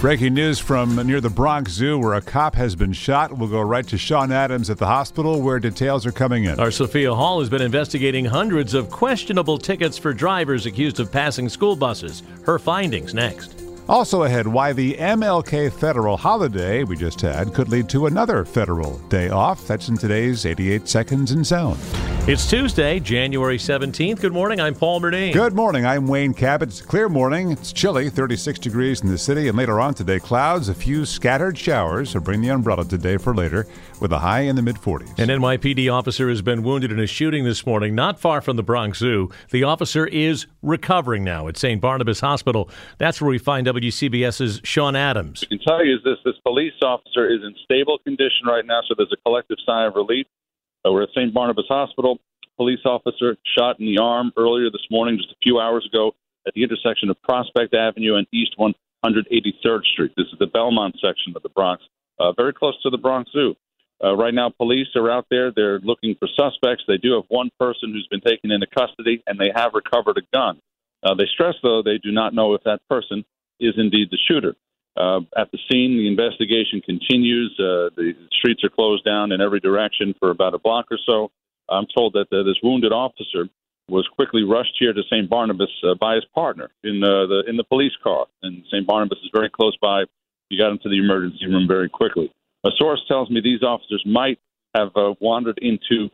Breaking news from near the Bronx Zoo where a cop has been shot. We'll go right to Sean Adams at the hospital where details are coming in. Our Sophia Hall has been investigating hundreds of questionable tickets for drivers accused of passing school buses. Her findings next. Also ahead, why the MLK federal holiday we just had could lead to another federal day off. That's in today's 88 Seconds in Sound. It's Tuesday, January 17th. Good morning. I'm Paul Murnane. Good morning. I'm Wayne Cabot. It's a clear morning. It's chilly, 36 degrees in the city, and later on today, clouds, a few scattered showers. So bring the umbrella today for later, with a high in the mid 40s. An NYPD officer has been wounded in a shooting this morning, not far from the Bronx Zoo. The officer is recovering now at St. Barnabas Hospital. That's where we find WCBS's Sean Adams. I can tell you is this: this police officer is in stable condition right now, so there's a collective sigh of relief. Uh, we're at St. Barnabas Hospital. Police officer shot in the arm earlier this morning, just a few hours ago, at the intersection of Prospect Avenue and East 183rd Street. This is the Belmont section of the Bronx, uh, very close to the Bronx Zoo. Uh, right now, police are out there. They're looking for suspects. They do have one person who's been taken into custody, and they have recovered a gun. Uh, they stress, though, they do not know if that person is indeed the shooter. Uh, at the scene, the investigation continues. Uh, the streets are closed down in every direction for about a block or so. I'm told that uh, this wounded officer was quickly rushed here to St. Barnabas uh, by his partner in uh, the in the police car, and St. Barnabas is very close by. He got into the emergency room very quickly. A source tells me these officers might have uh, wandered into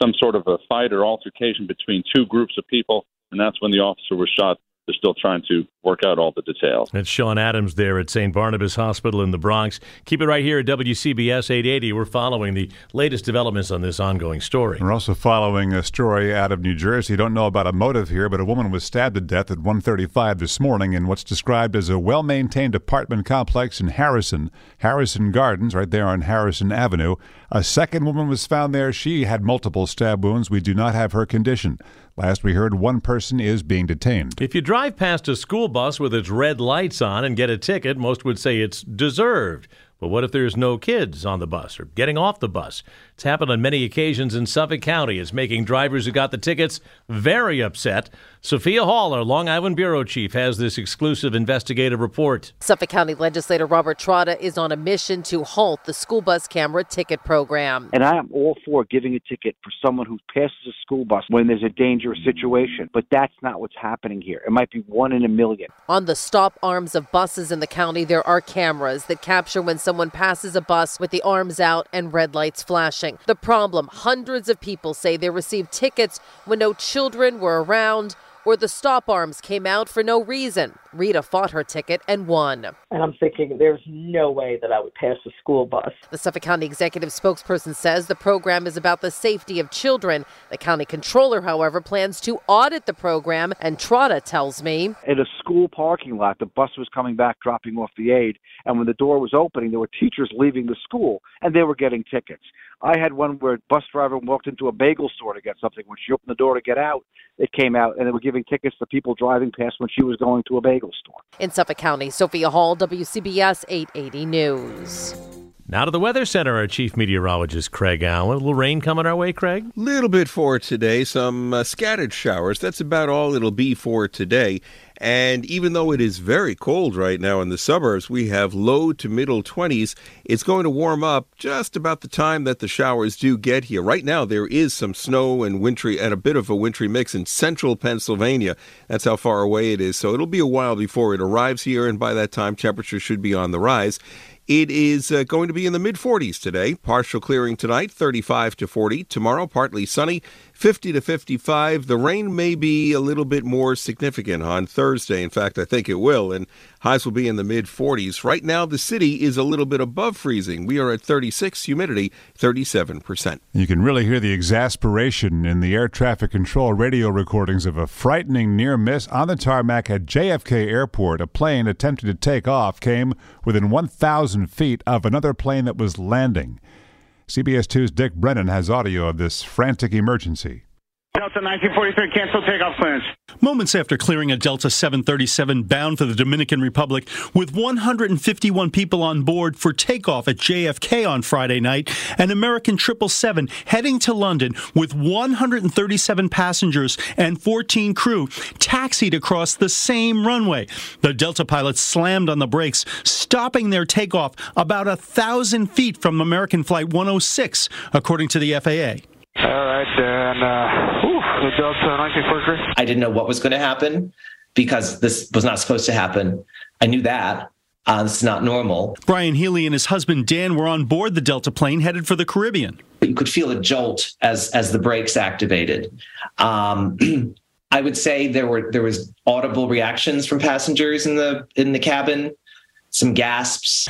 some sort of a fight or altercation between two groups of people, and that's when the officer was shot. They're still trying to work out all the details. It's Sean Adams there at St. Barnabas Hospital in the Bronx. Keep it right here at WCBS 880. We're following the latest developments on this ongoing story. We're also following a story out of New Jersey. Don't know about a motive here, but a woman was stabbed to death at 1:35 this morning in what's described as a well-maintained apartment complex in Harrison, Harrison Gardens, right there on Harrison Avenue. A second woman was found there. She had multiple stab wounds. We do not have her condition. Last we heard, one person is being detained. If you drive past a school bus with its red lights on and get a ticket, most would say it's deserved. But what if there's no kids on the bus or getting off the bus? It's happened on many occasions in Suffolk County. It's making drivers who got the tickets very upset. Sophia Hall, our Long Island bureau chief, has this exclusive investigative report. Suffolk County legislator Robert Trotta is on a mission to halt the school bus camera ticket program. And I am all for giving a ticket for someone who passes a school bus when there's a dangerous situation. But that's not what's happening here. It might be one in a million. On the stop arms of buses in the county, there are cameras that capture when someone passes a bus with the arms out and red lights flashing. The problem hundreds of people say they received tickets when no children were around or the stop arms came out for no reason. Rita fought her ticket and won. And I'm thinking, there's no way that I would pass a school bus. The Suffolk County executive spokesperson says the program is about the safety of children. The county controller, however, plans to audit the program, and Trotta tells me. In a school parking lot, the bus was coming back dropping off the aide, And when the door was opening, there were teachers leaving the school and they were getting tickets. I had one where a bus driver walked into a bagel store to get something. When she opened the door to get out, it came out and they were giving tickets to people driving past when she was going to a bagel store. In Suffolk County, Sophia Hall, WCBS 880 News. Now to the Weather Center, our chief meteorologist, Craig Allen. A little rain coming our way, Craig? Little bit for today, some uh, scattered showers. That's about all it'll be for today. And even though it is very cold right now in the suburbs, we have low to middle 20s. It's going to warm up just about the time that the showers do get here. Right now, there is some snow and wintry and a bit of a wintry mix in central Pennsylvania. That's how far away it is. So it'll be a while before it arrives here, and by that time, temperatures should be on the rise. It is uh, going to be in the mid 40s today. Partial clearing tonight, 35 to 40. Tomorrow, partly sunny, 50 to 55. The rain may be a little bit more significant on Thursday. In fact, I think it will. And highs will be in the mid 40s. Right now, the city is a little bit above freezing. We are at 36, humidity 37%. You can really hear the exasperation in the air traffic control radio recordings of a frightening near miss on the tarmac at JFK Airport. A plane attempting to take off came within 1,000 feet of another plane that was landing. CBS 2's Dick Brennan has audio of this frantic emergency. Delta 1943, cancel takeoff clearance. Moments after clearing a Delta 737 bound for the Dominican Republic with 151 people on board for takeoff at JFK on Friday night, an American 777 heading to London with 137 passengers and 14 crew taxied across the same runway. The Delta pilots slammed on the brakes, stopping their takeoff about a thousand feet from American Flight 106, according to the FAA. All right, and uh, whew, the Delta 1943. I didn't know what was going to happen because this was not supposed to happen. I knew that. Uh, this is not normal. Brian Healy and his husband Dan were on board the Delta plane headed for the Caribbean. You could feel a jolt as as the brakes activated. Um, I would say there were there was audible reactions from passengers in the in the cabin, some gasps.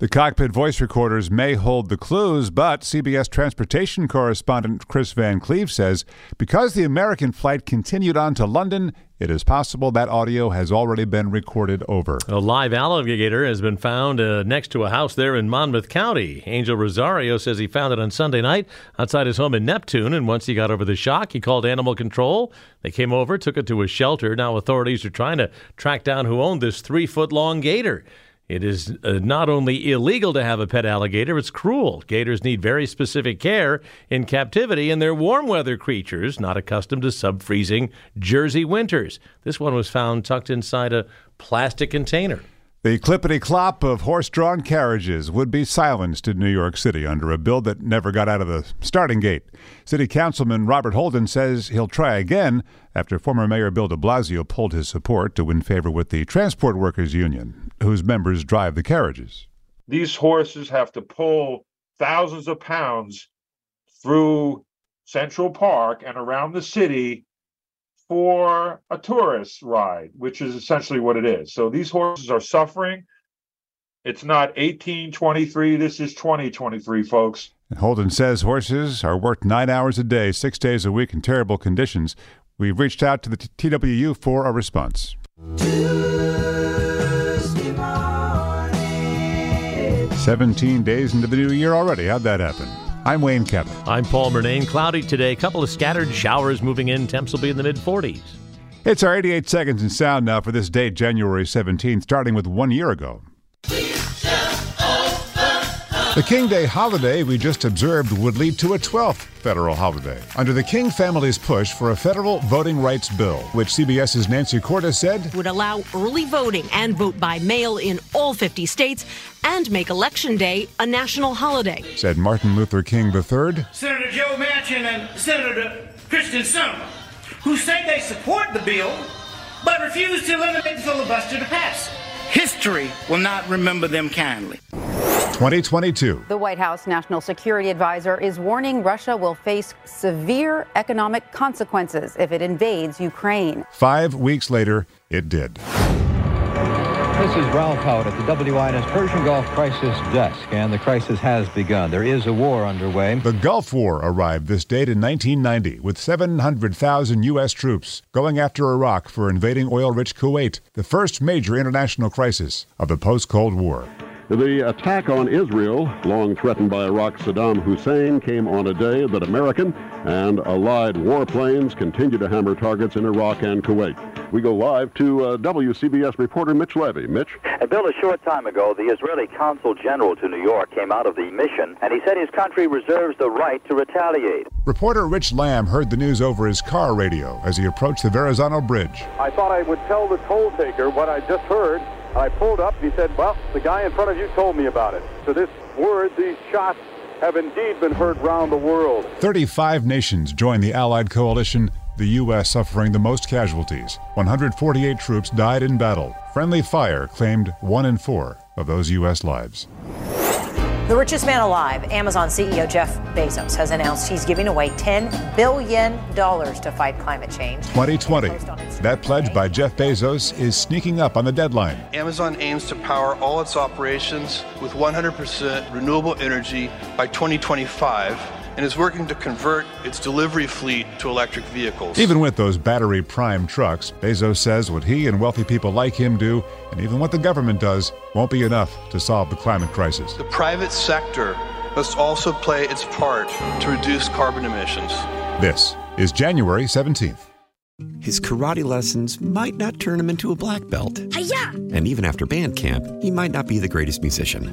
The cockpit voice recorders may hold the clues, but CBS transportation correspondent Chris Van Cleave says because the American flight continued on to London, it is possible that audio has already been recorded over. A live alligator has been found uh, next to a house there in Monmouth County. Angel Rosario says he found it on Sunday night outside his home in Neptune, and once he got over the shock, he called animal control. They came over, took it to a shelter. Now authorities are trying to track down who owned this three foot long gator. It is uh, not only illegal to have a pet alligator, it's cruel. Gators need very specific care in captivity, and they're warm weather creatures, not accustomed to sub freezing Jersey winters. This one was found tucked inside a plastic container. The clippity clop of horse drawn carriages would be silenced in New York City under a bill that never got out of the starting gate. City Councilman Robert Holden says he'll try again after former Mayor Bill de Blasio pulled his support to win favor with the Transport Workers Union, whose members drive the carriages. These horses have to pull thousands of pounds through Central Park and around the city for a tourist ride, which is essentially what it is. So these horses are suffering. It's not 1823, this is 2023, folks. Holden says horses are worked nine hours a day, six days a week in terrible conditions. We've reached out to the TWU for a response. 17 days into the new year already. How'd that happen? I'm Wayne Cabot. I'm Paul Murnane. Cloudy today. A couple of scattered showers moving in. Temps will be in the mid 40s. It's our 88 seconds in sound now for this date, January 17th, starting with one year ago. The King Day holiday we just observed would lead to a 12th federal holiday under the King family's push for a federal voting rights bill, which CBS's Nancy Cordes said would allow early voting and vote by mail in all 50 states and make Election Day a national holiday. Said Martin Luther King III. Senator Joe Manchin and Senator Kyrsten Sinema, who say they support the bill but refuse to eliminate the filibuster to pass. History will not remember them kindly. 2022. The White House National Security Advisor is warning Russia will face severe economic consequences if it invades Ukraine. Five weeks later, it did. This is Ralph Hout at the WINS Persian Gulf Crisis Desk, and the crisis has begun. There is a war underway. The Gulf War arrived this date in 1990 with 700,000 U.S. troops going after Iraq for invading oil rich Kuwait, the first major international crisis of the post Cold War. The attack on Israel, long threatened by Iraq's Saddam Hussein, came on a day that American and allied warplanes continue to hammer targets in Iraq and Kuwait. We go live to uh, WCBS reporter Mitch Levy. Mitch? And Bill, a short time ago, the Israeli consul general to New York came out of the mission, and he said his country reserves the right to retaliate. Reporter Rich Lamb heard the news over his car radio as he approached the Verrazano Bridge. I thought I would tell the toll taker what I just heard. I pulled up. He said, Well, the guy in front of you told me about it. So, this word, these shots, have indeed been heard round the world. 35 nations joined the Allied coalition, the U.S. suffering the most casualties. 148 troops died in battle. Friendly fire claimed one in four of those U.S. lives. The richest man alive, Amazon CEO Jeff Bezos, has announced he's giving away $10 billion to fight climate change. 2020. That pledge by Jeff Bezos is sneaking up on the deadline. Amazon aims to power all its operations with 100% renewable energy by 2025 and is working to convert its delivery fleet to electric vehicles. Even with those battery prime trucks, Bezos says what he and wealthy people like him do, and even what the government does, won't be enough to solve the climate crisis. The private sector must also play its part to reduce carbon emissions. This is January 17th. His karate lessons might not turn him into a black belt. Hi-ya! And even after band camp, he might not be the greatest musician.